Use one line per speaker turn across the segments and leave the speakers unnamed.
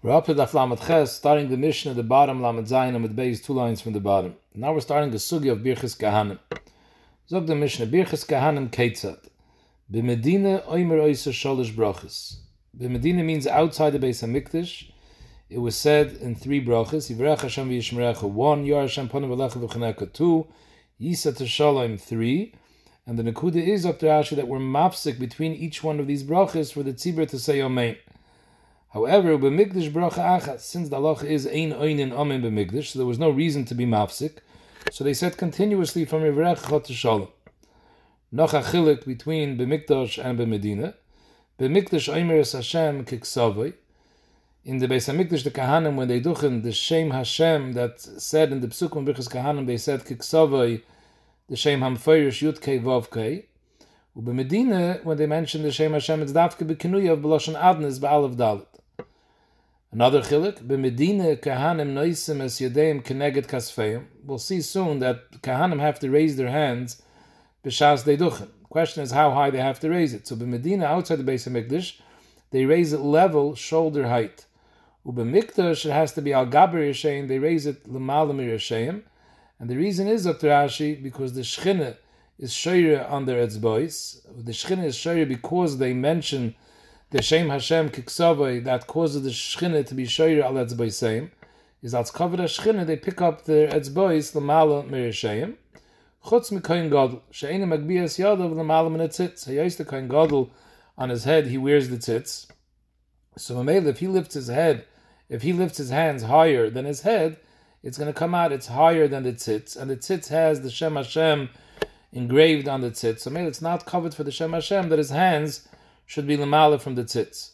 We're up to the Lamed Ches, starting the mission at the bottom, Lamed Zayin, and base two lines from the bottom. Now we're starting the sugi of Birchis Kahanim. Zog the Mishnah, Birchis Kahanim Ketzat. B'medina oimer oiser sholish brachas. B'medina means outside the base of Mikdash. It was said in three brachas, Yivrech Hashem v'yishmerecha, one, Yor Hashem ponim v'lecha v'chaneka, two, Yisa Teshalom, three, and the Nakuda is, Dr. Ashi, that we're mapsik between each one of these brachas for the tzibur to say Amen. However, b'mikdash bracha achat, since the halacha is ein oinin amen b'mikdash, so there was no reason to be mafsik. So they said continuously from Yivrech Chot to Shalom. Noch a between b'mikdash and b'medina. B'mikdash oimer es Hashem kiksavoi. In the Beis HaMikdash, the Kahanim, when they duchen the Shem Hashem that said in the Psukim Birchas Kahanim, they said kiksavoi, the Shem Hamfeirish Yud Kei Vav Kei. When they mention the Shem Hashem, it's dafke b'kinuya of B'loshan Adnes b'alav Dalit. Another chilik, b'medina kahanim noisim es yadeim keneged kasfeim. We'll see soon that kahanim have to raise their hands b'shas deiduchen. Question is how high they have to raise it. So b'medina, outside the base of Mikdash, they raise it level, shoulder height. Ubemikdash, it has to be al gaber yasheim, they raise it l'malam yasheim. And the reason is, Dr. Rashi, because the shchina is shayre on their etzbois. The shchina is shayre because they mention the Shem Hashem Kiksavai that causes the Shechina to be Shoyer al Etzboisayim is als covered a Shechina they pick up their Etzbois Lamala Mirishayim Chutz Mikoyin Gadol She'ena Magbias Yadav Lamala Min Tzitz He used the Koyin Gadol on his head he wears the tzitz so Mamela if he lifts his head if he lifts his hands higher than his head it's going to come out it's higher than the tzitz and the tzitz has the Shem Hashem engraved on the tzitz so Mamela it's not covered for the Shem Hashem that his hands should be lemala from the tzitz.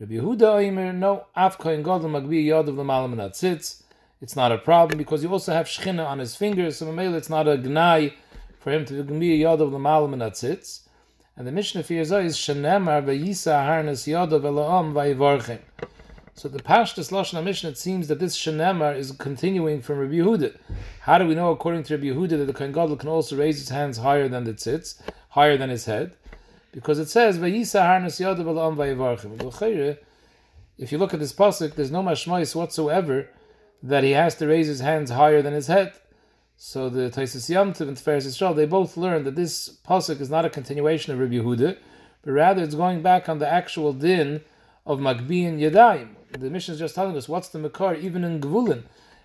Rabbi Yehuda Oimer, no, af kohen gadol magbi yadav lemala min tzitz. It's not a problem because you also have shchina on his fingers, so maybe it's not a gnai for him to be yadav lemala min tzitz. And the Mishnah fears oh, is shenemar vayisa harnas yadav elaam vayivarchem. So the Pashtas Lashon Mishnah, it seems that this shenemar is continuing from Rabbi Yehuda. How do we know, according to Rabbi Yehuda, that the kohen gadol can also raise his hands higher than the tzitz, higher than his head? Because it says. If you look at this pasuk, there's no mashmais whatsoever that he has to raise his hands higher than his head. So the Taisus Yamtiv and Tiferes Yisrael, they both learn that this pasuk is not a continuation of Rabbi Yehuda, but rather it's going back on the actual din of Magbi and Yadayim. The mission is just telling us what's the makar even in Gvulin.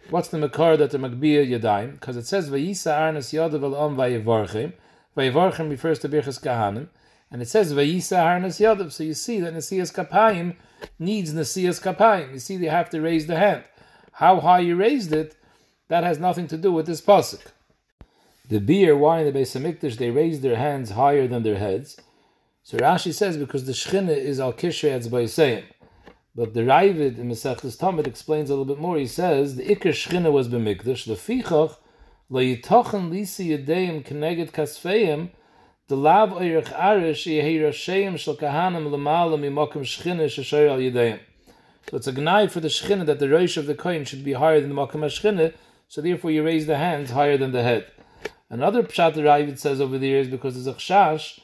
What's the makar that the Magbi Yadayim? Because it says Vayisa harnas yadav alam vayivarchim. Vayivarchim refers to Birchas Kahanim. And it says Vayisa Harnas Yadav. So you see that Nasias Kapayim needs Nasias Kapayim. You see they have to raise the hand. How high you raised it, that has nothing to do with this pasuk. The beer, why in the Beis Hamikdash they raise their hands higher than their heads? So Rashi says because the Shechina is al Kishrei Etzbayisayim. But the Ravid in Masechtas Tamid explains a little bit more. He says the Iker Shechina was b'Mikdash. The Fichach lo yitochen lisi yadeim keneged kasfeim the lav oyrich arish yehi shel kahanim mimokim shchina al. So it's a gnai for the shchina that the rosh of the coin should be higher than the mokim shchina, so therefore you raise the hands higher than the head. Another pshat the Ravid says over there is because there's a chash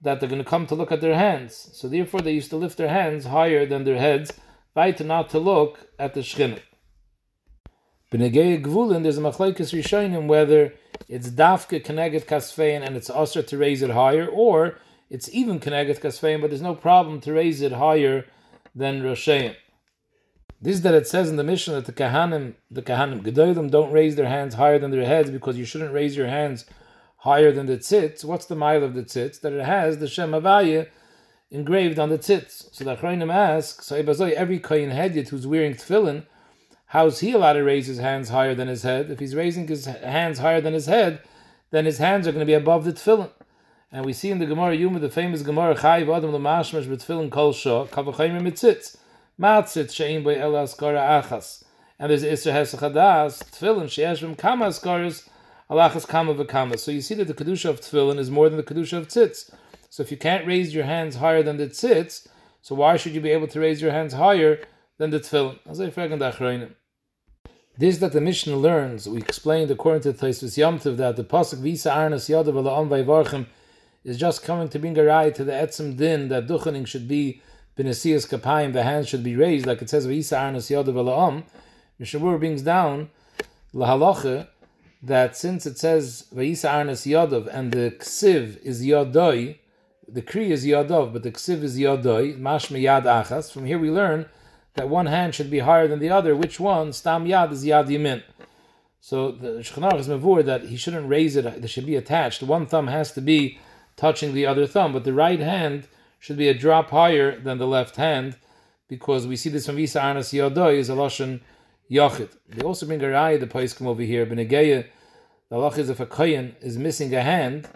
that they're going to come to look at their hands. So therefore they used to lift their hands higher than their heads, right not to look at the shchina. B'negei gvulin, there's a machlekes rishonim whether it's dafke connected kasfein and it's usher to raise it higher, or it's even connected kasfein, but there's no problem to raise it higher than rosheim. This that it says in the mission that the kahanim, the kahanim gedolim don't raise their hands higher than their heads because you shouldn't raise your hands higher than the tzitz. What's the mile of the tzitz? That it has the Shem Havaya engraved on the tzitz. So the Achronim asks, so every kohen hedyet who's wearing tefillin, How's he allowed to raise his hands higher than his head? If he's raising his hands higher than his head, then his hands are going to be above the tefillin. And we see in the Gemara Yuma, the famous Gemara, Chayiv Adam Lamashmash B'tefillin Kol Shah, Kavachayim Mitzitz, Matzit Shein Bei El Askara Achas. And there's Isra Hesachadas, Tefillin, Sheeshvim Kama Askaras, Alachas Kama V'Kama. So you see that the Kedusha of Tefillin is more than the Kedusha of Tzitz. So if you can't raise your hands higher than the Tzitz, so why should you be able to raise your hands higher than the Tefillin? As I. This that the Mishnah learns, we explained according to Taisus Yamtiv that the pasuk Visa Arnas Yadav Vayvarchim is just coming to bring a right to the etzim din that duchening should be Benesias Kapayim, the hands should be raised, like it says, V'isa Arnas Yodav Ala'am. Mishabur brings down Lahalacha that since it says V'isa Arnas Yodav and the Ksiv is Yodoi, the Kri is Yodov, but the Ksiv is Yodoi, Mashme Yad Achas. From here we learn that one hand should be higher than the other. Which one? Stam Yad is Yad Yamin. So the Shulchan is mavur that he shouldn't raise it; it should be attached. One thumb has to be touching the other thumb, but the right hand should be a drop higher than the left hand, because we see this from Visa Arnas Yodoy is a lashon Yochid. They also bring a raya the come over here. Benegeya, the halach is if a kohen is missing a hand,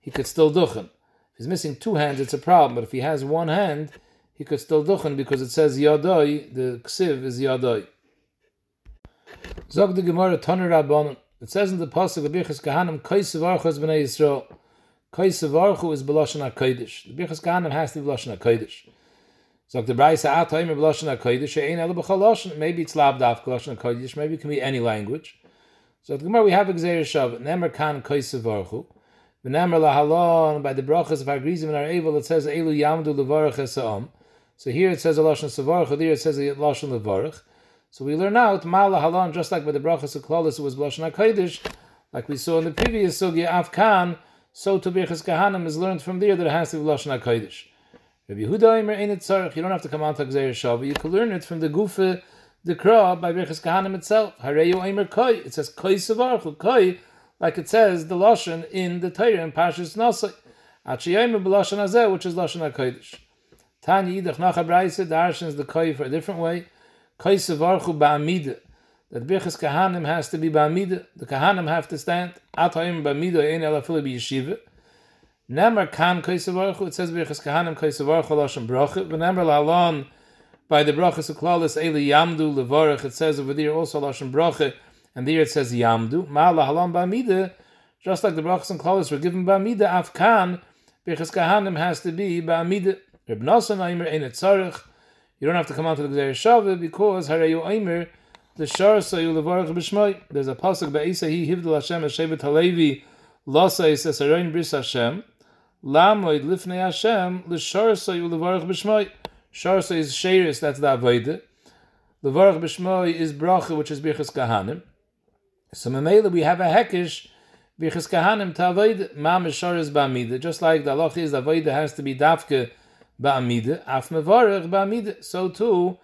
he could still duchen. If he's missing two hands, it's a problem. But if he has one hand, he could still duchen because it says Yodoy, the ksiv is Yodoy. Zog the Gemara Toner Rabbanon. It says in the pasuk the Birchas Kahanim Kaisav Archos Bnei Yisrael. Kaisav Archu is Belashon HaKodesh. The Birchas Kahanim has to be Belashon HaKodesh. Zog the Braisa Atayim Belashon HaKodesh. Ein Elu B'Chaloshin. Maybe it's Lav Daf Belashon HaKodesh. Maybe it can be any language. So the Gemara we have Gzeir Shav. Nemer Kan Kaisav Archu. V'nemer Lahalon by the brachas of Agrizim and our Evil it says Elu Yamdu Levarach Esa'am. So here it says a Lashon Savarach. There it says a Lashon Levarach. So we learn out Mala Halon, just like by the Brachas of Klolis, it was Lashon HaKodesh, like we saw in the previous Sugya, Afkan, so to Birchas Kahanim is learned from there that it has to be Lashon HaKodesh. Rabbi Yehuda Imer Ein Tzarech, you don't have to come out to Gzeir Shavu, you can learn it from the Gufa, the Kra, by Birchas Kahanim itself. Hareyu Eimer Koi, it says Koi Savarchu, Koi, like it says the Lashon in the Torah in Pashas Nasai. Achi Eimer B'Lashon Hazeh, which is Lashon HaKodesh. Tanya Yidach Nacha Braise, the is the Koi for a different way. Kaisavarchu ba'amida. That Birchas Kahanim has to be ba'amida. The Kahanim have to stand. Atayim ba'amida ein elafili b'yeshiva. Nemer kan Kaisavarchu. It says Birchas Kahanim Kaisavarchu lashon bracha. V'nemer la'alon by the brachas of klalis eli yamdu levarach. It says over there also lashon bracha, and there it says yamdu. Ma lahalon ba'amida. Just like the brachas and klalis were given ba'amida, afkan Birchas Kahanim has to be ba'amida. Reb Nasan Aimer ein etzarech. You don't have to come out to the Gzeir Shavah because Harayu Aimer, the Shar Sayu Levarach B'Shmai. There's a pasuk Be'isa Hi Hivdel Hashem Hashevet Halevi Lasa Is Esarein Bris Hashem Lamoid Lifnei Hashem L'Shar Sayu Levarach B'Shmai. Shar is Sheiris, that's the Avodah. Levarach B'Shmai is Bracha, which is Birchas Kahanim. So Mamela, we have a Hekish Birchas Kahanim Tavoid Mam Shar is Ba'amida. Just like the Allah is the Avodah has to be Dafke ba'amida, af mevarech ba'amida. So too,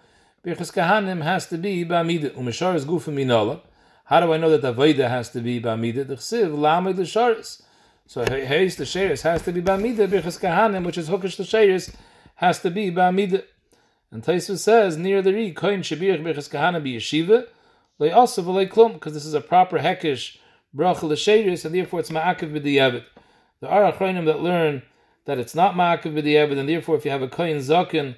Birchas Kahanim has to be ba'amida. Umeshar is gufa minala. How do I know that the has to be ba'amida? The chsiv, lamed l'sharis. So heis the sheris has to be ba'amida. Birchas Kahanim, which is hookish the sheris, has to be ba'amida. And Taisu says, near the re, koin shabirach Birchas Kahanim be yeshiva, lay also v'lay klum, because this is a proper hekish bracha l'sheris, and therefore it's ma'akiv b'diyavet. There are achronim that learn that it's not ma'akiv b'di'evid, and therefore if you have a kohen zaken,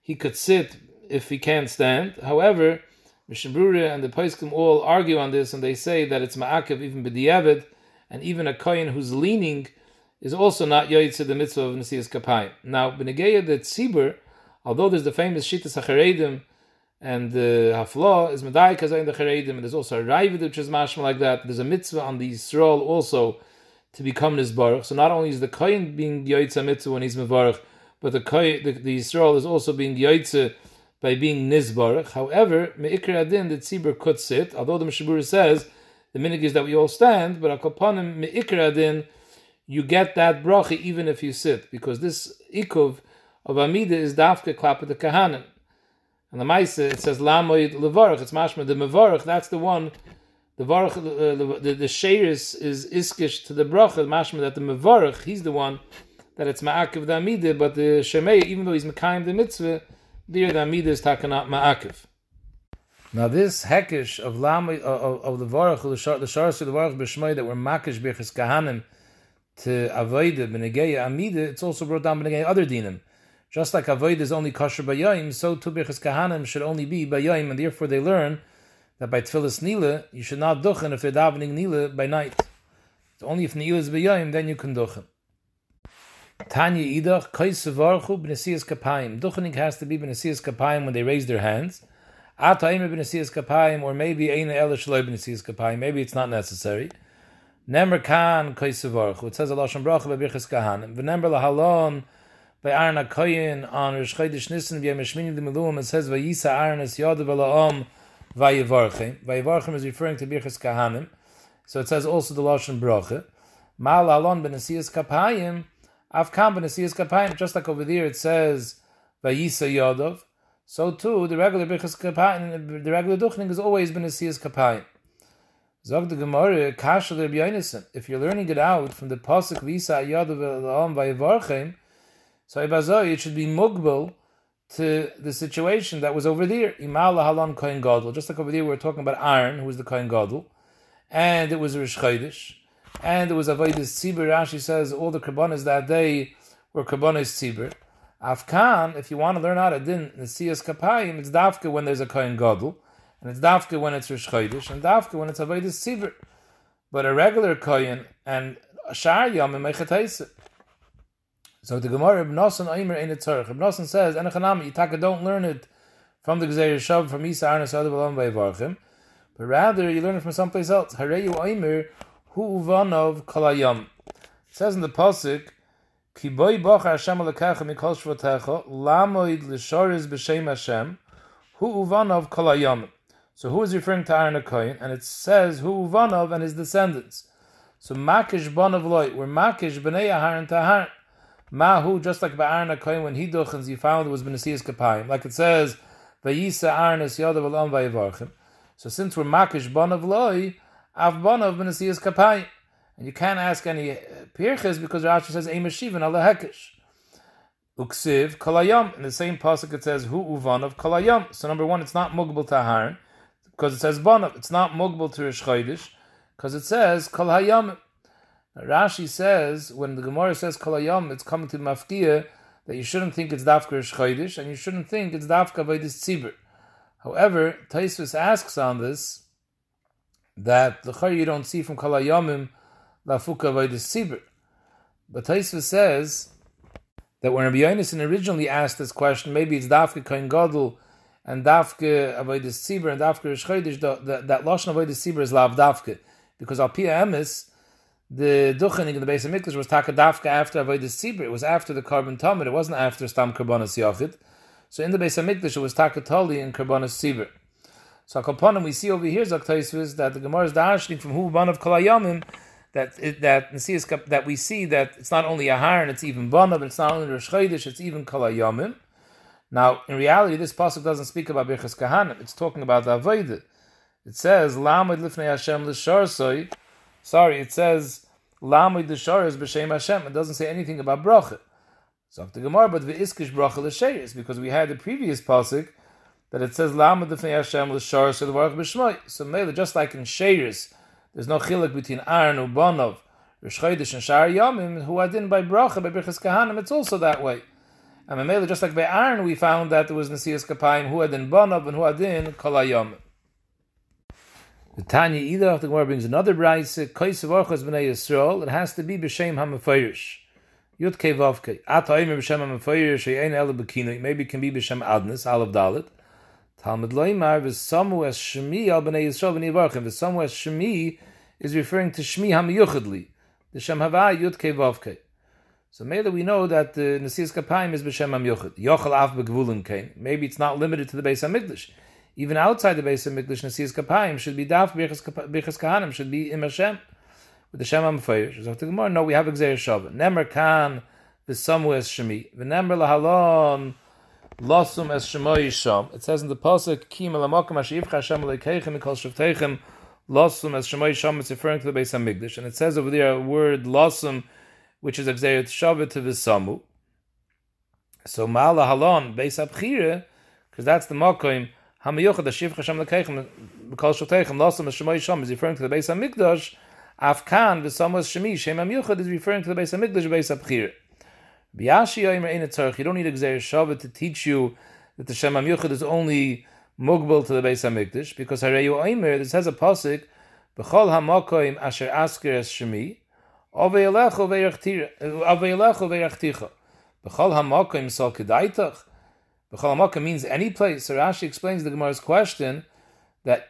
he could sit if he can't stand. However, Mishnah and the Paiskim all argue on this, and they say that it's ma'akiv even b'di'evid, and even a kohen who's leaning is also not yoytze the mitzvah of Nesias Kapayim. Now, b'negeya the tzibur, although there's the famous Shittas HaCharedim, and the Hafla is Medayik in the Charedim, and there's also a Raivid which is mashma like that. There's a mitzvah on the Yisrael also to become Nizbarach. So not only is the Kohen being Yoitza Mitzvah when he's Mevarach, but the, Kohen, the, the Yisrael is also being Yoitza by being Nizbarach. However, Me'ikr Adin, the Tzibur could sit, although the Mishabura says the minig is that we all stand, but Akopanim Me'ikr Adin, you get that bracha even if you sit, because this Ikov of Amida is Dafka Klapa the Kahanim. And the Maisa, it says Lamoid Levarach, it's Mashma, the Mevarach, that's the one the varach, the uh, the, the sheiris is iskish to the bracha, mashma that the mevarach, he's the one that it's ma'akiv the amida, but the shemei, even though he's mekayim the mitzvah, the amida is takanat ma'akiv. Now this hekish of lam uh, of, of the varach, the shar the shar the varach b'shmei that were makish b'chis kahanim to avoida b'negeya amida, it's also brought down b'negeya other dinim. Just like avoid is only kosher bayayim, so too b'chis kahanim should only be bayayim, and therefore they learn that by tefillas nila you should not duchen if you're davening nila by night. So only if nila is b'yayim then you can duchen. Tanya idach kaisavarchu b'nesiyas kapayim. Duchening has to be b'nesiyas kapayim when they raise their hands. Atayim b'nesiyas kapayim or maybe eina ela shaloi b'nesiyas kapayim. Maybe it's not necessary. Nemer kan kaisavarchu. It says a lashon bracha b'birchas kahanim. V'nemer lahalon by Aaron HaKoyin on Rosh Chodesh Nissen, v'yem it says, Vayisa Aaron es Ela'om Vayevarchem. Vayevarchem is referring to Birchas Kahanim. So it says also the Lashon Bracha. Mal Alon ben Asiyas Kapayim, Avkam ben Asiyas Kapayim, just like over there it says, Vayisa Yodav. So too, the regular Birchas Kapayim, the regular Duchning has always been Kapayim. Zog the Gemara, Kasha Rabbi Yonason. If you're learning it out from the Pasuk Visa Yodav Ela'om Vayevarchem, so Ibazoi, it should be mugbal to the situation that was over there. Imal Halon Kohen Gadol. Just like over there, we were talking about Aaron, who was the Kohen Gadol, and it was Rish and it was Avodah Tzibur. Rashi says all the Karbonas that day were Karbonas Tzibur. Afkan, if you want to learn how to din Nesiyas Kapayim, it's Dafka when there's a Kohen Gadol, and it's Dafka when it's Rish and Dafka when it's Avodah Tzibur. But a regular Kohen and Shar Yom and. So the Gemara Ibn Nosson Aimer Ein Tzarech. Ibn Nosson says, Enechanami, Yitaka don't learn it from the Gezer Shav, from Isa Arnas Adav Alam Vayvarchim, but rather you learn it from someplace else. Hareyu Aimer Hu Uvanov Kalayam. It says in the Pasuk, Ki boi bocha Hashem alekacha mikol shvotecha, lamoid l'shoriz b'shem Hashem, Hu Uvanov Kalayam. So who is referring to Aaron HaKoyin? And it says, Hu Uvanov and his descendants. So Makish Bonav Loy, where Makish B'nei Aharon Taharon. Mahu, just like by Aaron HaKoyin, when he duchens, he found it was Benesias Kapayim. Like it says, Vayisa Aaron es Yodav Alam Vayivarchim. So since we're Makish Bonav Loi, Av Bonav Benesias Kapayim. And you can't ask any Pirches because Rashi says, Eim Shivin Allah Hekish. Uksiv Kalayam. In the same pasuk it says, Hu Uvanov Kalayam. So number one, it's not Mugbal to Aaron because it says Bonav. It's not Mugbal to Rish because it says Kalayam. Rashi says when the Gemara says Kalayam, it's coming to Mafkia that you shouldn't think it's Dafka Shchoidish and you shouldn't think it's Dafka Vaidis Tzibur. However, Taisvis asks on this that the Chari you don't see from Kalayamim Lafuka Vaidis Tzibur. But Taisvis says that when Rabbi Yonason originally asked this question, maybe it's Dafka Kohen Gadol and Dafka Vaidis Tzibur and Dafka Shchoidish, that, that Lashon Vaidis Tzibur is Lav Dafka. Because Al Pia Emes, the duchening in the base of Mikdash was takadafka after Avodah Tzibur. It was after the carbon tamid. It wasn't after Stam Karbonas Yachid. So in the base of Mikdash, it was takatoli in Karbonas Tzibur. So Akaponim, we see over here, Zaktaisvis, that the Gemara is dashing from Huban of Kalayamim, that that that we see that it's not only a Aharon, it's even Banav, it's not only Rosh it's even Kalayamim. Now, in reality, this pasuk doesn't speak about Birchas Kahanim. It's talking about the Avodah. It says, Lamid Lifnei Hashem L'Sharsoi, Sorry, it says Lamid the is b'shem Hashem. It doesn't say anything about bracha. So the Gemara, but the iskish bracha l'sheiris because we had the previous pasuk that it says Lamid the Hashem l'sharis the l'varach b'shmoi. So maybe just like in sheiris, there's no chiluk between Aaron Ubanov, Rosh Chodesh and Shar Yomim who are in by bracha by Birchas Kahanim. It's also that way. And maybe just like by Aaron, we found that there was Nasias Kapayim who had in Banov and who had in Kolayomim. The Tanya either the Gemara brings another brayse kois vorchos b'nei Yisrael. It has to be b'shem hamafayrish. Yud kei vavkei. At ha'omer b'shem hamafayrish she'ein ele b'kinoi. Maybe it can be b'shem adnis alav dalit. Talmud loimar v'samu es shemi al b'nei Yisrael b'nei vorchim. V'samu es shemi is referring to shemi hamiyuchadli. The shem hava yud kei. So maybe we know that the Nesias Kapayim is b'shem hamiyuchad. Yochel af b'gvulin kain. Maybe it's not limited to the base HaMikdash even outside the base of Mikdash Nasias Kapayim should be Daf Birchas Kahanim should be Im Hashem with the Shem HaMefayir. So the no, we have Exer Shav. Nemer Kan v'samu es Shemi v'nemer lahalon losum es Shemoy Sham. It says in the pasuk Kim elamokim ashivcha Hashem leikeichem mikol shavteichem losum es Shemoy Sham. It's referring to the base of Mikdash, and it says over there a word losum, which is Exer Shav to the v'samu. So Mal lahalon base abchire, because that's the makom. Hamayochad Hashiv Hashem Lekeichem B'Kol Shotechem Losam Shemoy Sham is referring to the base of Mikdash. Afkan V'Samos Shemi Shem Hamiyuchad is referring to the base of Mikdash, base of B'Chir. B'Yashi Yomer Ein Tzarech. You don't need a Gzeir Shavet to teach you that the Shem Hamiyuchad is only mugbal to the base of Mikdash because Hareyu Omer. This has a pasuk B'Chol Hamakoim Asher Asker Es Shemi Oveilecho Ve'Yachticha B'Chol Hamakoim Sol Kedaitach B'chalamaka means any place. So Rashi explains the Gemara's question that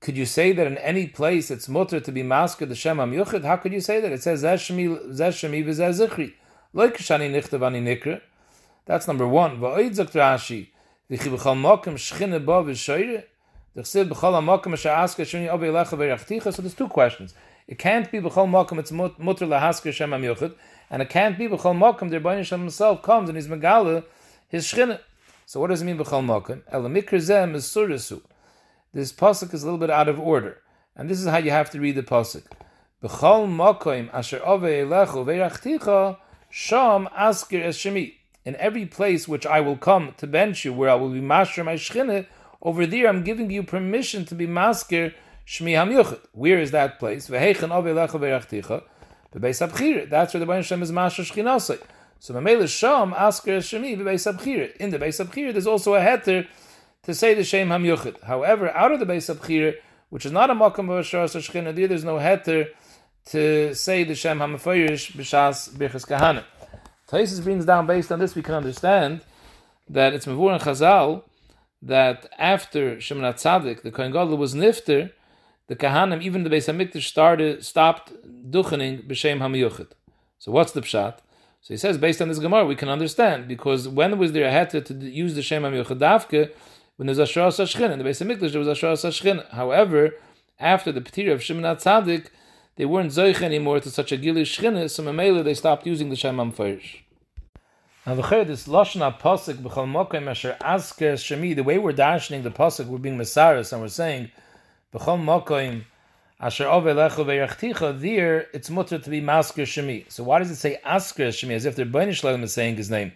could you say that in any place it's mutter to be masker the Shem Yuchid? How could you say that? It says Zeshmi Zeshmi v'Zezichri. Like Shani Nichtav Ani Nikra. That's number one. Rashi. So there's two questions. It can't be mokem, it's mut- mutter lahasker shem am and it can't be b'chal mokem, the Rebbeinu Shem himself comes and he's megala his shchine. So what does it mean b'chal mokem? El mikr zeh is surasu. This pasuk is a little bit out of order. And this is how you have to read the pasuk. B'chal mokem asher ove elechu v'yachticha, sham asker es in every place which I will come to bench you, where I will be master my shchine, over there I'm giving you permission to be masker shmi hamyuchet. Where is that place? Vehechen avelecha verachticha. Bebeis abchir. That's where the Baruch Shem is master shchinasei. So Mamela Sham asker bebeis abchir. In the beis abchir, there's also a heter to say the shem hamyuchet. However, out of the beis abchir, which is not a makam b'ashar shchina, there there's no heter to say the shem hamafayrish b'shas birchas kahanim. Taisus brings down based on this we can understand that it's Mavur and Chazal that after Shemon Tzadik, the Kohen Gadol was nifter, the Kahanim, even the Beis Hamikdash started, stopped duchening b'shem hamiyuchet. So what's the pshat? So he says, based on this Gemara, we can understand, because when was there a heter to use the Shem hamiyuchet davke, when there's Ashra Sashchin, in the Beis Hamikdash there was Ashra Sashchin. However, after the Petir of Shemon Tzadik, they weren't zoich anymore to such a gilish shchina, so mamela they stopped using the Shemam Farish. Now the this lashon pasuk b'chal mokem asher asker shemi. The way we're dashing the pasuk, we're being mesaris and we're saying b'chal mokem asher ovelechu ve'yachticha. There, it's mutter to be masker shemi. So why does it say asker shemi as if the Rebbeinu Shalom is saying his name?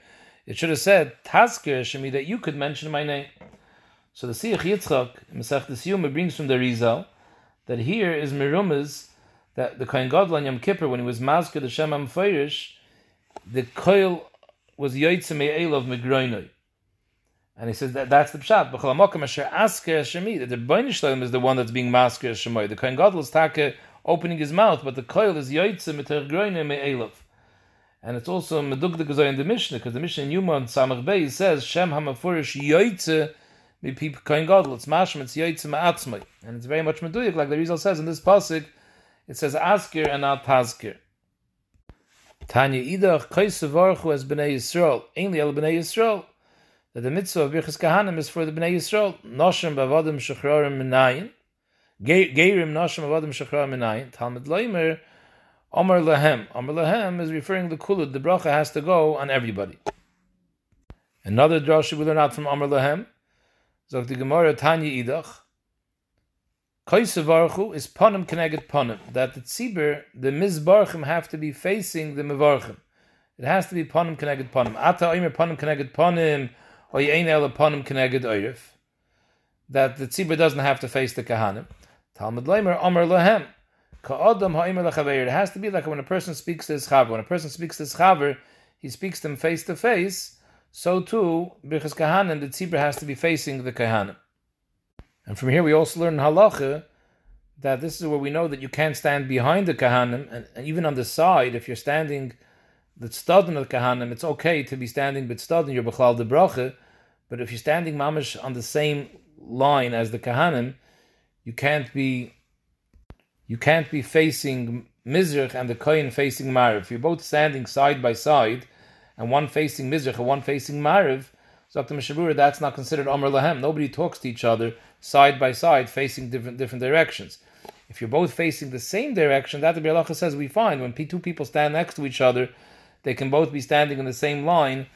It should have said tasker shemi that you could mention my name. So the Siach Yitzchak Mesach Yuma brings from the Rizal that here is merumas that the Kohen Gadol on Yom Kippur, when he was masker the Shem Amfeirish, the coil was Yoitze Me'elav Megroinoi. And he says that that's the pshat. B'chalamokim asher asker shemi. That the Rebbeinu Shalom is the one that's being masker shemoy. The Kohen Gadol is taka opening his mouth, but the coil is Yoitze Me'tergroinoi Me'elav. And it's also Meduk the Gezoy in the Mishnah, because the Mishnah in Yuma on Samach Bey says Shem Hamafurish Yoitze Me'pip Kohen Gadol. It's Mashem, it's Yoitze Me'atzmai. And it's very much Meduyik, like the Rizal says in this pasuk, it says askir and not tazkir. Tanya idach kaisavarchu as bnei Yisrael, ainly el bnei Yisrael. That the mitzvah of Birchas Kahanim is for the bnei Yisrael. Noshem bavadim shachrarim minayin. Geirim noshem bavadim shachrarim minayin. Talmud Leimer, Omer lahem. Omer lahem is referring to kulud. The bracha has to go on everybody. Another drasha we learn out from Omer lahem. Zog the Gemara Tanya idach. Kaisavarchu is ponim connected ponim. That the tzibur, the mizbarchim have to be facing the mevarchim. It has to be ponim connected ponim. Ata oimer ponim connected ponim, That the tzibur doesn't have to face the kahanim. Talmud leimer omer lahem. It has to be like when a person speaks to his chaver. When a person speaks to his chaver, he speaks to him face to face. So too, birchas kahanim, the tzibur has to be facing the kahanim. And from here we also learn halacha that this is where we know that you can't stand behind the kahanim, and, and even on the side, if you're standing the stadin of kahanim, it's okay to be standing with stadin, you're b'chlal de bracha, but if you're standing mamish on the same line as the kahanim, you can't be you can't be facing Mizrach and the Kohen facing Mariv. If you're both standing side by side, and one facing Mizrach and one facing Mariv, so Dr. Mishabura, that's not considered Amr Lahem. Nobody talks to each other side by side, facing different different directions. If you're both facing the same direction, that the Bialacha says we find when two people stand next to each other, they can both be standing in the same line,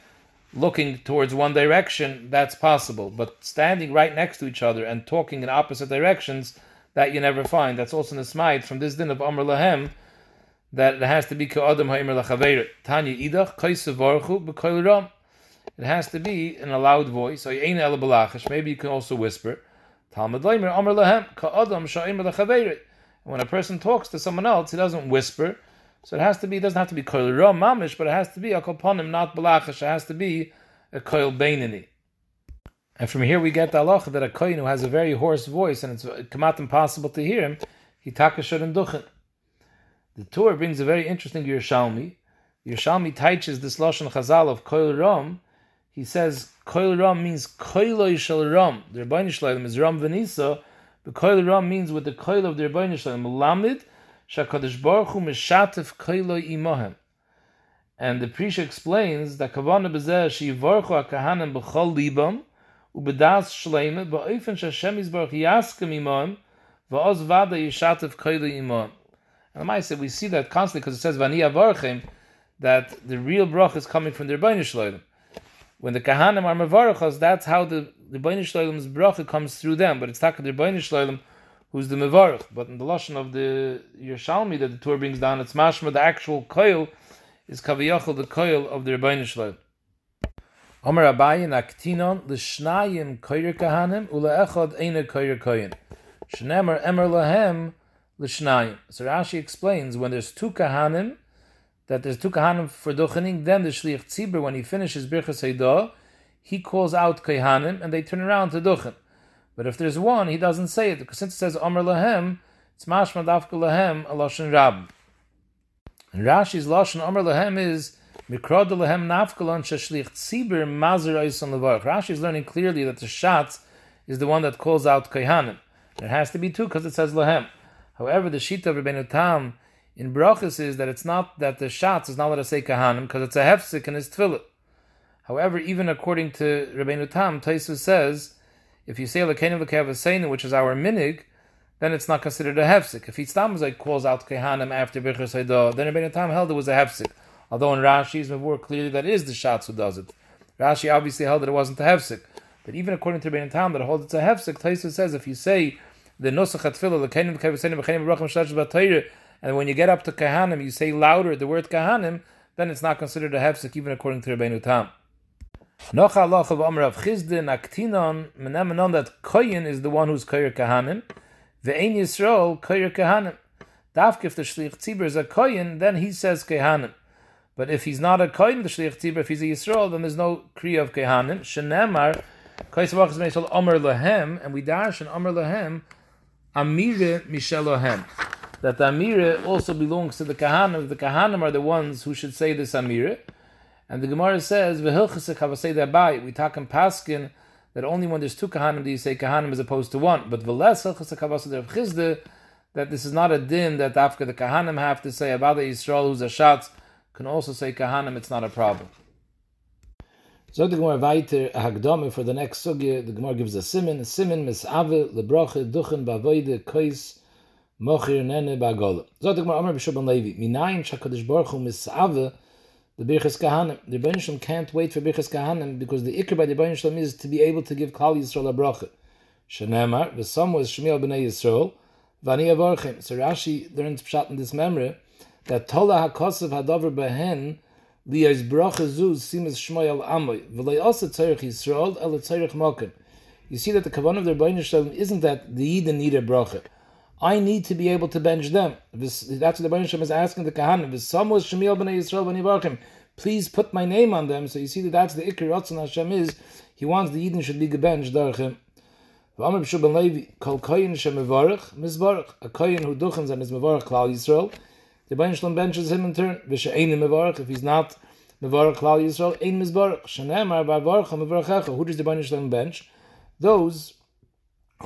looking towards one direction. That's possible, but standing right next to each other and talking in opposite directions, that you never find. That's also smite from this din of Amr Lahem that it has to be ka'adam ha'imr lachaveir. Tanya idach kaisavarchu b'koil ram. It has to be in a loud voice. So Maybe you can also whisper. Talmud Leimer Amr Lahem Ka'adam Sha'imr Lachaveir. When a person talks to someone else, he doesn't whisper. So it has to be, it doesn't have to be Koil Ram Mamish, but it has to be a Koponim, not Balachash. It has to be a Koil Beinini. And from here we get the halacha that a kohen who has a very hoarse voice and it's kamat impossible to hear him, he takashur and duchen. The Tur brings a very interesting Yerushalmi. Yerushalmi teaches this lashon chazal of koil ram. He says koil ram means koiloi shel ram. The Rebbeinu Shalom is ram venisa, but koil ram means with the koil of the Rebbeinu Shalom. Lamid shakadosh baruch hu mishatef imohem. And the Prisha explains that Kavana Bezeh she Yivorchu HaKahanim B'chol Libam Ubedas Shleime Ba'ofen Shashem Yisbarach Yaskem Imam Va'oz Vada Yishatev Koyle Imam. And I said we see that constantly because it says Vani Avarchim that the real brach is coming from the Rebbeinu Shloim. When the Kahanim are Mevarachos, that's how the the Rebbeinu Shloim's comes through them, but it's not the Rebbeinu Shloim who's the Mevarach. But in the lashon of the Yerushalmi that the Tur brings down, it's mashma the actual coil, is kaviyachol the coil of the Rebbeinu Shloim. Omer Abayin aktinon l'shnayim koyer kahanim uleechad eine koyer koyin. Shnemer emer lahem l'shnayim. So Rashi explains when there's two kahanim, that there's two kahanim for duchening, then the shliach tzibur, when he finishes birchas haidah, he calls out kahanim, and they turn around to duchen. But if there's one, he doesn't say it, because since it says Omer lahem, it's mashma dafka lahem a rab. And Rashi's lashon Omer lahem is mikrod lahem nafkalon shashlich tzibur mazer oison levarach. Rashi is learning clearly that the shatz is the one that calls out kahanim. There has to be two because it says lahem. However, the shita of Rebbeinu Tam in brachas is that it's not that the shatz is not let us say kahanim because it's a hefsik and his tefillah. However, even according to Rebbeinu Tam, Taisu says if you say lekenim lekevasenu, which is our minig, then it's not considered a hefsik. If like calls out kahanim after birchas haidah, then Rebbeinu Tam held it was a hefsik. Although in Rashi's more clearly that is the shatz who does it. Rashi obviously held that it wasn't a hefsik. But even according to Rebbeinu Tam that holds it's a hefsik, Taisu says if you say the nusach atfilah lekenim lekevasenu b'chenim b'rachim shalash b'tayr and when you get up to Kahanim, you say louder the word Kahanim, then it's not considered a hefsek even according to Rabbeinu Tam. Noch halach of Amr of Chizde Naktinon, menemenon that Koyin is the one who's Koyer Kahanim, ve'ein Yisrael Koyer Kahanim. Dafk if the Shlich Tzibur is a Koyin, then he says Kahanim. But if he's not a Koyin, the Shlich Tzibur, if he's a Yisrael, then there's no Kriya of Kahanim. Shenemar, Koyis Vachas Meishal Amr Lahem, and we dash in Amr Lahem, Amire Mishel Lahem that the Amira also belongs to the Kahanim. The Kahanim are the ones who should say this Amira. And the Gemara says, Dabai, we talk in Paskin that only when there's two Kahanim do you say Kahanim as opposed to one. But Chizde, that this is not a din that after the Kahanim have to say about the Yisrael who's a Shatz, can also say Kahanim, it's not a problem. So the Gemara weiter Hagdome for the next sugya. The Gemara gives a simin, simin misave lebroche duchen bavoide kois mochir nene bagol. Zot ikmar Amar B'Shobon Levi, minayin shakadosh baruch hu misave the Birchas Kahanim. The Rebbeinu Shalom can't wait for Birchas Kahanim because the ikr by the Rebbeinu Shalom is to be able to give Klal Yisrael a bracha. Shenemar, v'som was Shemiel b'nei Yisrael, v'ani avorchim. So Rashi learns pshat in this memory that Tola hakosav hadover behen liyaz bracha zuz simas shmoy al amoy v'lei also tzarech Yisrael el tzarech mokim. You see that the kavanah of the Rebbeinu Shalom isn't that the Yidden need a bracha. I need to be able to bench them. That's what the Baruch is asking the Kahanim. Was Shemiel b'nei Yisrael b'nei please put my name on them. So you see that that's the Iker Ratzon Hashem is. He wants the Eden should be gebenched mizbarach. A koyin who duchens and is mevarach klal Yisrael. The Baruch benches him in turn. V'she ein mevarach, if he's not mevarach klal Yisrael, ein mizbarach. Shenemar ba'varach ha-mevarach Who does the Baruch bench? Those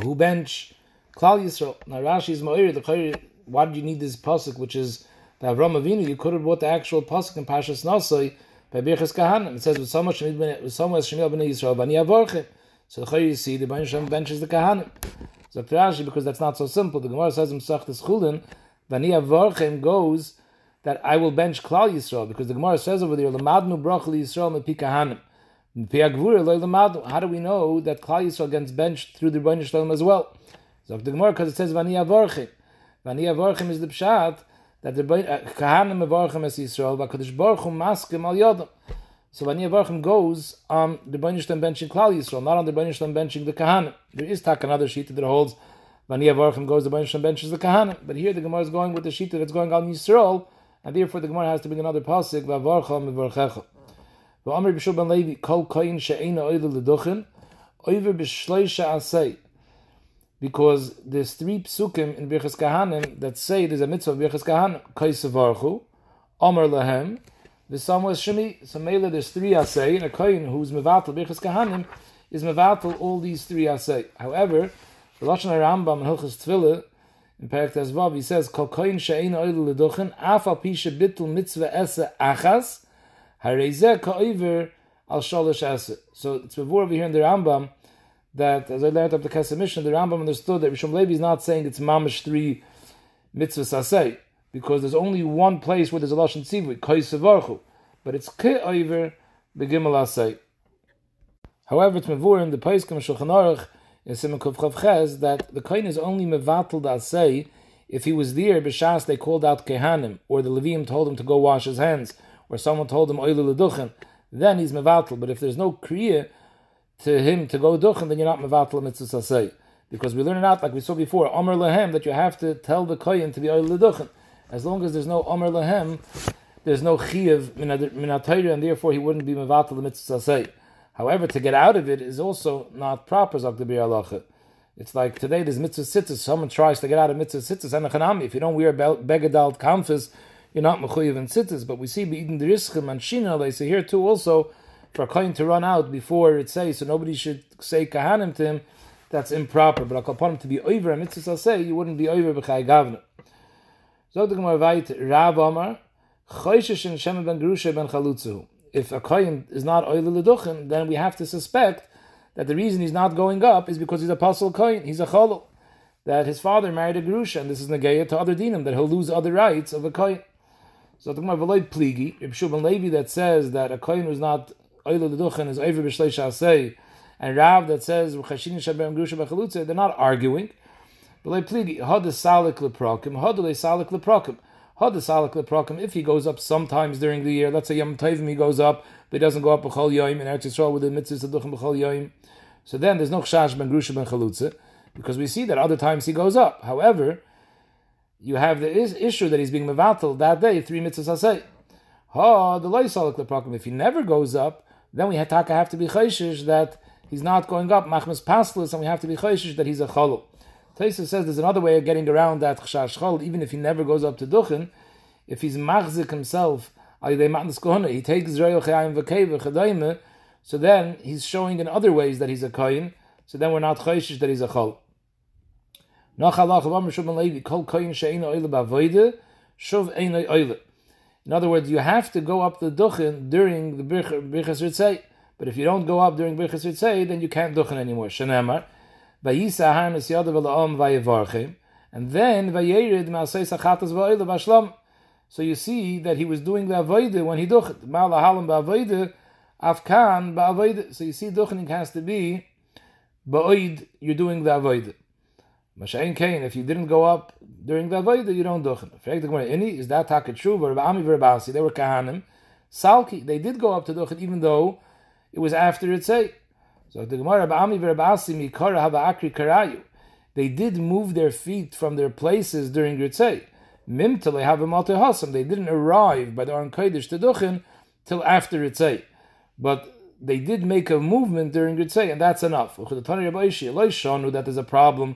who bench Klal Yisrael. Now Rashi is Ma'ir, the why did you need this pasuk, which is the Avram Avinu? You could have brought the actual pasuk in Pashas Nasai by Birchas Kahanim. It says with so much Shemil b'nei Yisrael b'ni Avorchim. So the you see the Bain Shem benches the Kahanim. So Rashi because that's not so simple. The Gemara says in Sachtes Chulin, b'ni Avorchim goes that I will bench Klal Yisrael because the Gemara says over there Lamadnu Brachli Yisrael mepi Kahanim. How do we know that Klal Yisrael gets benched through the Rebbeinu Shalom as well? So the Gemara because it says Vani Avorchim. Vani Avorchim is the pshat that the uh, Kahanim Avorchim es Yisrael, Vakadosh Baruch Hu Maskim Al Yodam. So Vani Avorchim goes on the Rebbeinu benching Klal Yisrael, not on the Rebbeinu benching the Kahanim. There is tak another sheet that holds Vani Avorchim goes the Rebbeinu benches the Kahanim, but here the Gemara is going with the sheet that's going on Yisrael, and therefore the Gemara has to bring another pasuk Vavorchim Avorchecha. V'Amr B'Shul Ben Levi Kol Koyin She'ena Oilu L'Duchin Oiver B'Shleisha Asay because there's three psukim in Birchas Kahanim that say there's a mitzvah of Birchas Kahanim, Kaisavarchu, Omer Lahem, the was Shemi, so Mela there's three asay, and a kohen who's mevatel Birchas Kahanim is mevatel all these three asay. However, the Lashon Rambam in Hilchas Tefillah, in Perak Tezvav, he says, Kol kohen she'ein oilu leduchen, af al pisha bitul mitzvah esa achas, Harezeh ka'iver al shalosh aser. So it's before over here in the Rambam that, as I learned up the Kesef Mishnah, the Rambam understood that Rishon Levi is not saying it's mamish three mitzvahs asay, because there's only one place where there's a lashon tzivui, koisavarchu, but it's ke'oiver begimel asay. However, it's mevur in the Paiskim Shulchan Aruch in Simon Kuf that the kohen is only mevatel asay if he was there b'shas they called out kehanim, or the Levim told him to go wash his hands, or someone told him oilu leduchen, then he's mevatel. But if there's no kriya to him to go duchen, then you're not mevatel mitzvah sasei. Because we learn it out, like we saw before, Omer Lehem, that you have to tell the kohen to be oil leduchen. As long as there's no Omer Lehem, there's no chiyav minatayra, and therefore he wouldn't be mevatel the mitzvah sasei. However, to get out of it is also not proper, Zakdabir alacha. It's like today there's mitzvah sitters. Someone tries to get out of mitzvah sitters and a chanami. If you don't wear begadalt kamfas, you're not mechuyev in sitters. But we see beiden derischem and shina. They say here too also for a to run out before it says, so nobody should say kahanim to him. That's improper. But upon him to be over a mitzvah say, you wouldn't be over b'chay gavna. So the Gemara vayit Rav Amar choishesh and Shem ben Gerusha ben Chalutzu. If a kohen is not oil leduchen, then we have to suspect that the reason he's not going up is because he's a apostle kohen. He's a cholol. That his father married a Gerusha, and this is negeya to other dinim, that he'll lose other rights of a kohen. So the Gemara v'loy pligi, Reb Shubin Levi that says that a kohen who's not oil leduchen is over b'shleish asay, and Rav that says Chashin Shabem Grusha they're not arguing. But like pligi, had the salik leprokim, the salik leprokim, the salik leprokim. If he goes up sometimes during the year, let's say Yom Tovim he goes up, but he doesn't go up b'chol yoyim in Eretz Yisrael with the mitzvahs aduchim b'chol yoyim. So then there's no chash ben grusha ben chalutze, because we see that other times he goes up. However, you have the is- issue that he's being mevatel that day three mitzvahs asay. Ha the loy salik leprokim. If he never goes up, then we have to be chayshish that he's not going up, machmas paslis, and we have to be chayshish that he's a chalul. Taisa says there's another way of getting around that chash chol, even if he never goes up to duchen, if he's machzik himself, he takes so then he's showing in other ways that he's a kohen, so then we're not chayshish that he's a chol. In other words, you have to go up the duchen during the birchas ritzei. But if you don't go up during Birchas Ritzei, then you can't duchen anymore. Shenemar, vayisa harnes yadav la'om vayevarchim, and then vayerid ma'asei sachatas. So you see that he was doing the avoide when he ba'avoide, afkan. So you see duchening has to be ba'oid, you're doing the avoide. Mashain Kain, if you didn't go up during the avoide, you don't duchen. Frag the is that taket true? V'rabami v'rabasi, they were kahanim. Salki, they did go up to duchen even though it was after Ritzei. So the Gemara Ba'ami V'Rabasi Mikara Haba Akri Karayu. They did move their feet from their places during Ritzei. Mimtale have a Hasam. They didn't arrive by the Aron Kodesh to Duchen till after Ritzei. But they did make a movement during Ritzei, and that's enough. That there's a problem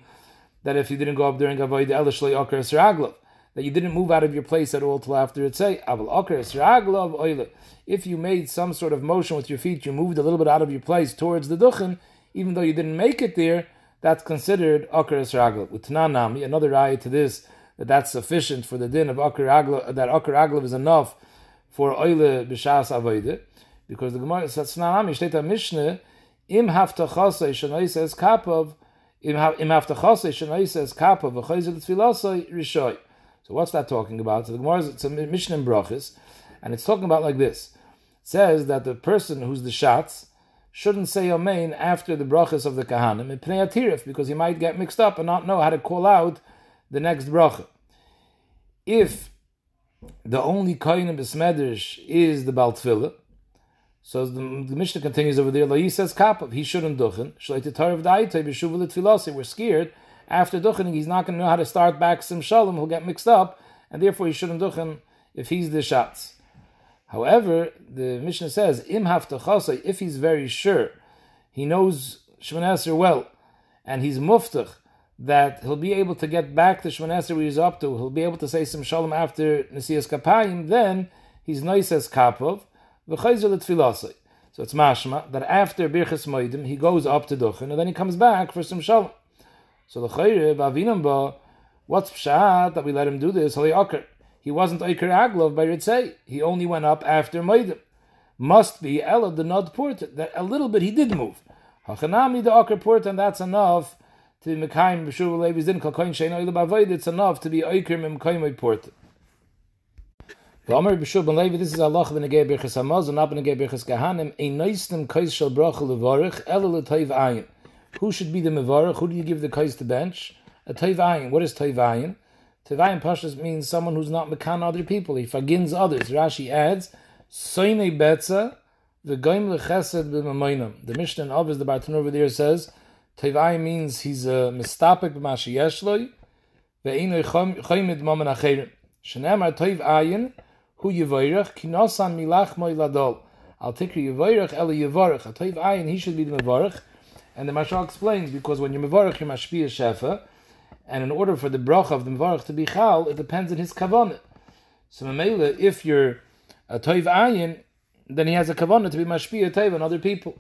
that if you didn't go up during Avoid Elish Akar Sraglov, that you didn't move out of your place at all till after Ritzei. Aval Akar Sraglov Oile if you made some sort of motion with your feet, you moved a little bit out of your place towards the duchen, even though you didn't make it there, that's considered akar raglav. With Tananami, another ayah to this, that that's sufficient for the din of akar raglav, that akar raglav is enough for oile b'shas avoide, because the Gemara says Tananami shteta mishnah im haftachasei shenoi says kapov im. So what's that talking about? So the Gemara it's a mishnah in brachas, and it's talking about like this It says that the person who's the shatz shouldn't say Amen after the brachas of the kahanim in Pnei because he might get mixed up and not know how to call out the next bracha. If the only kohen Besmedrish is the Baltfila, so the, the Mishnah continues over there, he says kapav, he shouldn't duchen, Shleita tarav da'itay b'shuva l'tfilasi. we're scared, after duchening he's not going to know how to start back sim shalom, he'll get mixed up, and therefore he shouldn't duchen if he's the shatz. However, the Mishnah says, Im if he's very sure, he knows Shemon well, and he's muftach, that he'll be able to get back to Shemon where he's up to, he'll be able to say some shalom after Nesias Kapayim, then he's nice as Kapov. So it's mashma that after Birchas Moedim, he goes up to Duchen, and then he comes back for some shalom. So the chayre, b'avinam ba, what's pshat that we let him do this? Holy Akar he wasn't Iker Aglov by Ritzei. He only went up after Moedim. must be Ella the Nod Port that a little bit he did move. Hachanami the Akar Port and that's enough to be Mekayim B'Shur Levi's din Kalkoin Shein Oil Bavoid, it's enough to be Oiker Memkayim Porter. V'Omer B'Shur Ben Levi, this is Allah B'Negei Birchas Hamaz, and not B'Negei Birchas Kahanim, a noistem kais shel bracha levarich, Ella l'toiv ayin. Who should be the mevarich? Who do you give the kais to bench? A toiv ayin. What is toiv ayin? Toiv ayin Pashas means someone who's not mekan other people. He forgins others. Rashi adds, Soine betza, the goim lechesed b'mamoinam. The Mishnah in Avos, the Bartan over there says, Toiv means he's uh, a mistapik b'mashi yeshloi, ve'inoi choymid maman acherim. Shenemar toiv ayin, hu yivoyrech, kinosan milach moy ladol. Al tikri toiv ayin, he should be the mevorech. And the Mashal explains, because when you're mevorech, you're mashpiyah shefa, and in order for the bracha of the mevorech to be chal, it depends on his kavanah. So Mamela, if you're a toiv ayin, then he has a kavanah to be mashpiyah teiv on other people.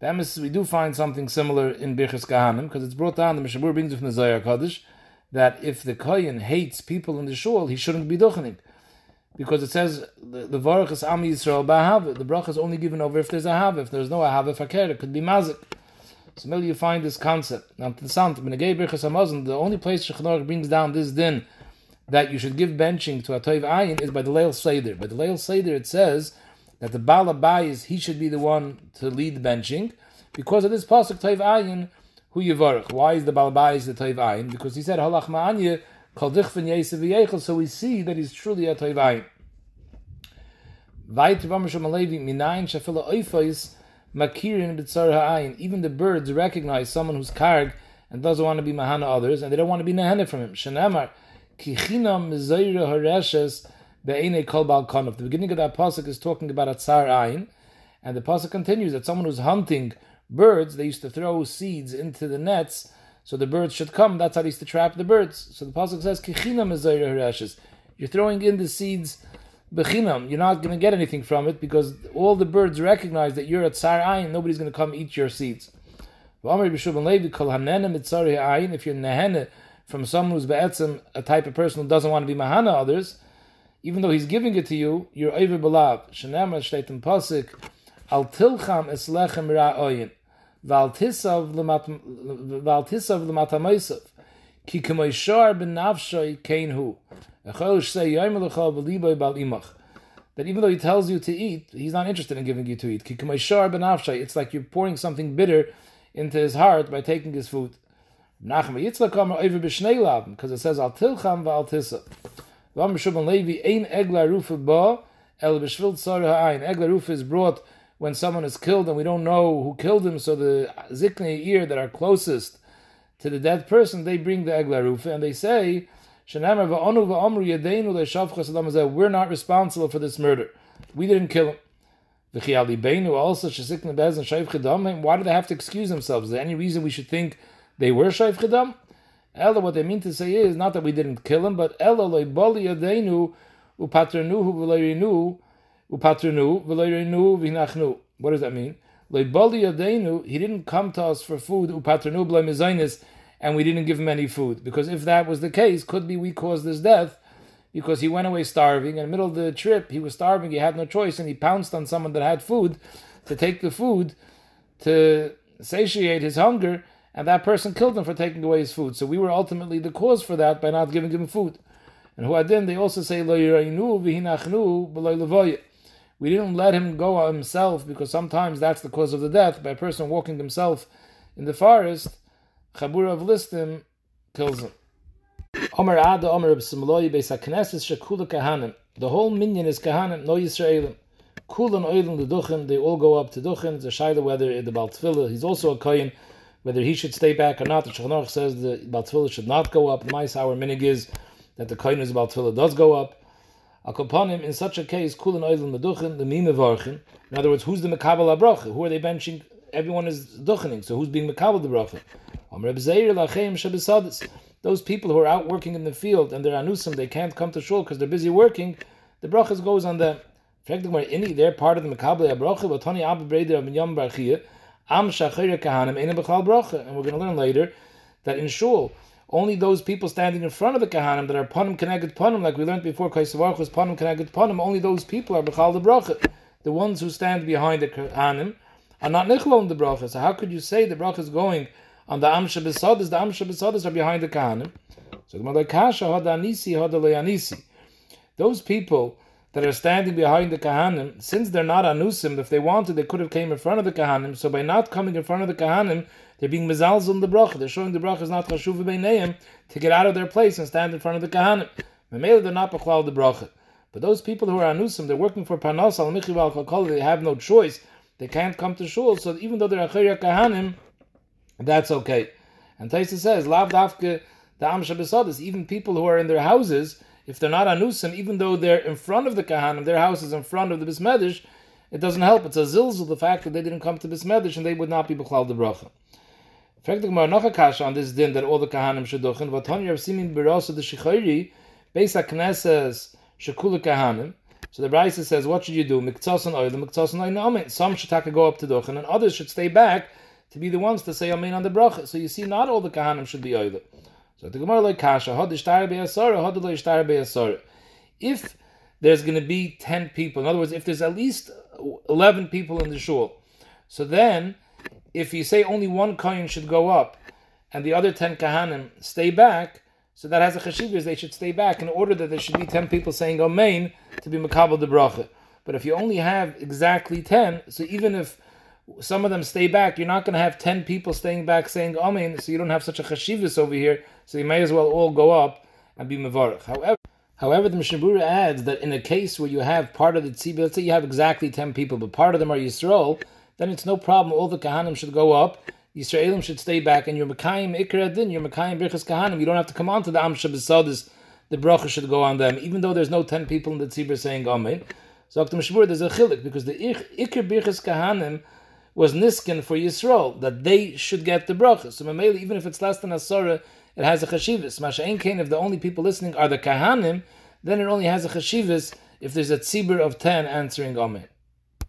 We do find something similar in Birchas Kahanim, because it's brought down, the Mishabur brings from the Zohar Kaddish, that if the kohen hates people in the shul, he shouldn't be duchening. Because it says, the, the is Am Yisrael Ba'ahava, the bracha is only given over if there's a have, if there's no ahava fakir, it could be mazik. So you find this concept. Now, to the sound, the only place Shechanor brings down this din, that you should give benching to a toiv ayin is by the Leil Seder. By the Leil Seder, it says that the Bala is he should be the one to lead the benching because of this pasuk toiv ayin hu yivarach. Why is the Bala is the toiv ayin? Because he said halach ma'anya so we see that he's truly a toiv ayin. Vayt Rav Alevi minayin shafila oifais makirin b'tzar ha'ayin. Even the birds recognize someone who's karg and doesn't want to be mahana others, and they don't want to be nahana from him. The beginning of that pasuk is talking about a tsar ayin, and the pasuk continues that someone who's hunting birds, they used to throw seeds into the nets so the birds should come. That's how they used to trap the birds. So the pasuk says Kichinam. You're throwing in the seeds bechinam. You're not going to get anything from it because all the birds recognize that you're a tsar ayin. Nobody's going to come eat your seeds. If you're nehene from someone who's be'etzim, a type of person who doesn't want to be mahana others, even though he's giving it to you, you're over belav. Shenema shteitim pasik, al tilcham es lechem ra'oyin, That even though he tells you to eat, he's not interested in giving you to eat. It's like you're pouring something bitter into his heart by taking his food. Because it says. Egla rufa is brought when someone is killed and we don't know who killed him, so the ziknei ear that are closest to the dead person, they bring the eglarufa and they say, we're not responsible for this murder. We didn't kill him. Why do they have to excuse themselves? Is there any reason we should think they were Shaif Chidam. Ella, what they mean to say is not that we didn't kill him, but Ella boli yadeinu upaternuhu upaternu v'hinachnu. What does that mean? Yadeinu, he didn't come to us for food upaternu b'loy and we didn't give him any food. Because if that was the case, could be we caused his death because he went away starving. In the middle of the trip, he was starving, he had no choice, and he pounced on someone that had food to take the food to satiate his hunger, and that person killed him for taking away his food. So we were ultimately the cause for that by not giving him food. And Huadin, they also say, We didn't let him go himself because sometimes that's the cause of the death. By a person walking himself in the forest, Chabur of Listim kills him. Omer Ada, Omer B'Simloi, Beis Shekula Kahanim. The whole minion is Kahanim, no Yisraelim. Kulan Oilim, the Duchen, they all go up to Duchen. The Shaila whether the Baltfila, he's also a Kohen whether he should stay back or not. The Shulchan says the Baltfila should not go up. The Mais our minig is that the Kohen is Baltfila does go up. Akoponim, in such a case, Kulin Oilim Meduchin, the Mime Varchin. In other words, who's the Mekabel Abracha? Who are they benching? Everyone is Duchening, so who's being Mekabel the? Those people who are out working in the field and they're anusim, they can't come to shul because they're busy working. The brachas goes on them. They're part of the Mekabel Abracha. But Tony Abba Breder of Yom Barchiyah. Am Shachir Kahanim. And we're going to learn later that in Shul, only those people standing in front of the Kahanim that are Panim connected Panim, like we learned before, Kaisavarch was Panim connected Panim, only those people are Bechal the Bracha. the ones who stand behind the Kahanim, are not Nichlon the bracha. So how could you say the bracha is going on the Amsha Besadis? The Amsha Besadis are behind the Kahanim. So the Malakasha Hadanisi Hadaleyanisi. Those people that are standing behind the Kahanim, since they're not Anusim, if they wanted, they could have came in front of the Kahanim. So by not coming in front of the Kahanim, they're being mizalz on the bracha. They're showing the bracha is not chashuv beineim to get out of their place and stand in front of the Kahanim. Memela they're not b'chlal the bracha. But those people who are anusim, they're working for panos al michiv They have no choice. They can't come to shul. So even though they're achayya kahanim, that's okay. And Taisa says, Lav dafke the amsha besadis, even people who are in their houses, if they're not anusim, even though they're in front of the kahanim, their house is in front of the bismedish, it doesn't help. It's a zilzul the fact that they didn't come to bismedish and they would not be b'chlal the bracha. Fragt the Gemara noch a kasha on this din that all the kahanim should duchen. Vatan yav simin birasa the shichayri, beis ha-knesses shekula kahanim. So the Brisa says, what should you do? Miktasan oil, miktasan oil, amen. Some should take go up to duchen, and others should stay back to be the ones to say amen on the bracha. So you see, not all the kahanim should be oil. So the Gemara like kasha, had ishtar be'asara, had ishtar be'asara. If there's going to be 10 people, in other words, if there's at least 11 people in the shul, so then if you say only one kohen should go up and the other 10 kahanim stay back, so that has a chashivas, they should stay back in order that there should be 10 people saying Amen to be makabel the bracha. But if you only have exactly 10, so even if some of them stay back, you're not going to have 10 people staying back saying Amen, so you don't have such a chashivas over here, so you may as well all go up and be mavarach. However, However, the Mishnah adds that in a case where you have part of the tzibur, let's say you have exactly 10 people, but part of them are Yisrael, then it's no problem. All the kahanim should go up. Yisraelim should stay back, and your Mekayim Ikra Din, your Mekayim Birchas Kahanim, you don't have to come on to the Amsha Besadis. The bracha should go on them, even though there's no 10 people in the tzibur saying Amen. So, Dr. Mishmur, there's a chilik, because the Ikra Birchas Kahanim was niskin for Yisrael, that they should get the bracha. So, Mameli, even if it's less than Asara, it has a chashivas. Masha'en Kain, if the only people listening are the Kahanim, then it only has a chashivas if there's a tzibur of 10 answering Amen.